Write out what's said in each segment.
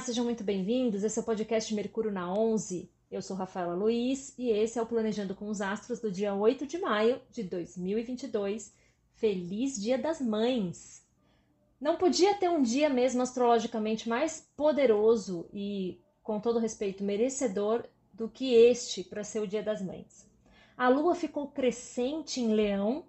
sejam muito bem-vindos. Esse é o podcast Mercúrio na 11. Eu sou Rafaela Luiz e esse é o Planejando com os Astros do dia 8 de maio de 2022. Feliz Dia das Mães! Não podia ter um dia mesmo astrologicamente mais poderoso e, com todo respeito, merecedor do que este para ser o Dia das Mães. A lua ficou crescente em Leão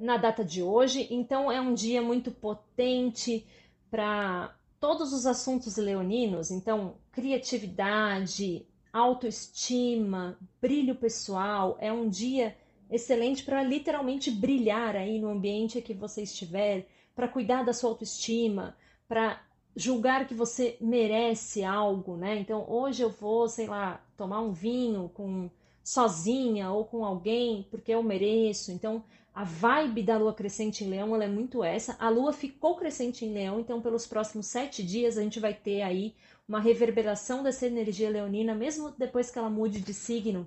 na data de hoje, então é um dia muito potente para todos os assuntos leoninos, então criatividade, autoestima, brilho pessoal, é um dia excelente para literalmente brilhar aí no ambiente que você estiver, para cuidar da sua autoestima, para julgar que você merece algo, né? Então, hoje eu vou, sei lá, tomar um vinho com sozinha ou com alguém porque eu mereço. Então, a vibe da lua crescente em leão ela é muito essa. A lua ficou crescente em leão, então pelos próximos sete dias a gente vai ter aí uma reverberação dessa energia leonina, mesmo depois que ela mude de signo,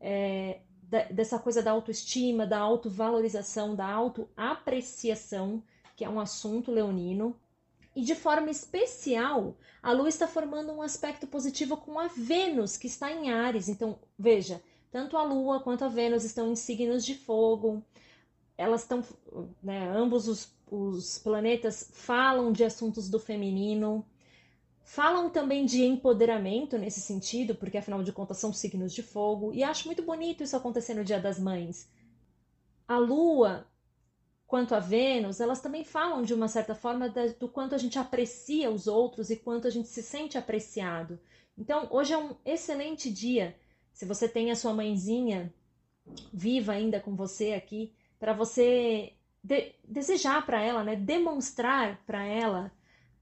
é, dessa coisa da autoestima, da autovalorização, da autoapreciação, que é um assunto leonino. E de forma especial, a Lua está formando um aspecto positivo com a Vênus, que está em Ares. Então, veja, tanto a Lua quanto a Vênus estão em signos de fogo elas estão, né, ambos os, os planetas falam de assuntos do feminino, falam também de empoderamento nesse sentido, porque afinal de contas são signos de fogo, e acho muito bonito isso acontecer no Dia das Mães. A Lua, quanto a Vênus, elas também falam de uma certa forma do quanto a gente aprecia os outros e quanto a gente se sente apreciado. Então, hoje é um excelente dia. Se você tem a sua mãezinha viva ainda com você aqui, para você de, desejar para ela, né, demonstrar para ela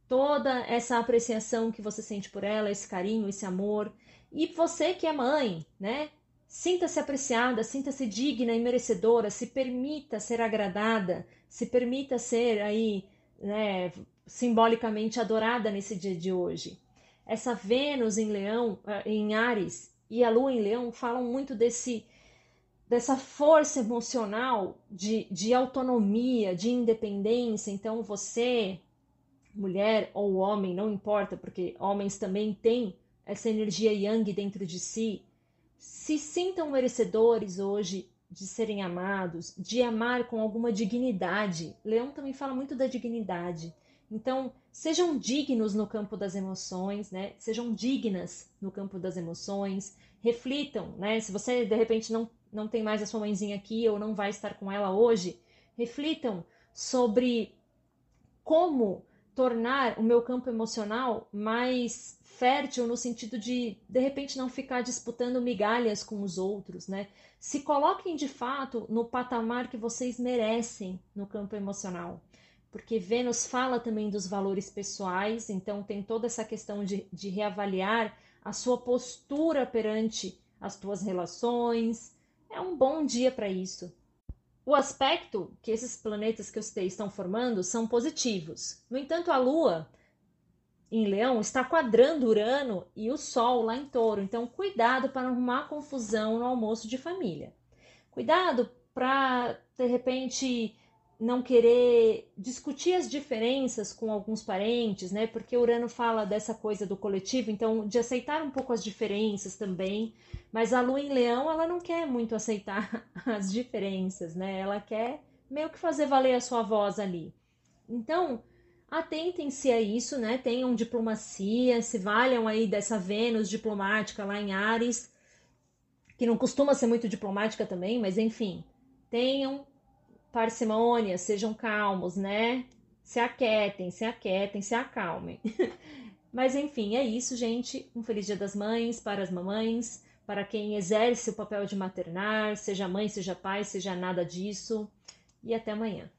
toda essa apreciação que você sente por ela, esse carinho, esse amor. E você que é mãe, né? Sinta-se apreciada, sinta-se digna e merecedora, se permita ser agradada, se permita ser aí, né, simbolicamente adorada nesse dia de hoje. Essa Vênus em Leão, eh, em Ares e a Lua em Leão falam muito desse dessa força emocional de, de autonomia, de independência. Então, você, mulher ou homem, não importa, porque homens também têm essa energia yang dentro de si, se sintam merecedores hoje de serem amados, de amar com alguma dignidade. Leão também fala muito da dignidade. Então, sejam dignos no campo das emoções, né? Sejam dignas no campo das emoções. Reflitam, né? Se você de repente não não tem mais a sua mãezinha aqui ou não vai estar com ela hoje, reflitam sobre como tornar o meu campo emocional mais fértil no sentido de de repente não ficar disputando migalhas com os outros, né? Se coloquem de fato no patamar que vocês merecem no campo emocional. Porque Vênus fala também dos valores pessoais, então tem toda essa questão de, de reavaliar a sua postura perante as tuas relações, é um bom dia para isso. O aspecto que esses planetas que eu citei estão formando são positivos. No entanto, a Lua em Leão está quadrando Urano e o Sol lá em Touro. Então, cuidado para não arrumar confusão no almoço de família. Cuidado para, de repente, não querer discutir as diferenças com alguns parentes, né? Porque Urano fala dessa coisa do coletivo, então de aceitar um pouco as diferenças também. Mas a Lua em Leão, ela não quer muito aceitar as diferenças, né? Ela quer meio que fazer valer a sua voz ali. Então, atentem-se a isso, né? Tenham diplomacia, se valham aí dessa Vênus diplomática lá em Ares, que não costuma ser muito diplomática também, mas enfim, tenham parcimônia, sejam calmos, né? Se aquietem, se aquietem, se acalmem. Mas enfim, é isso, gente. Um feliz Dia das Mães para as mamães, para quem exerce o papel de maternar, seja mãe, seja pai, seja nada disso. E até amanhã.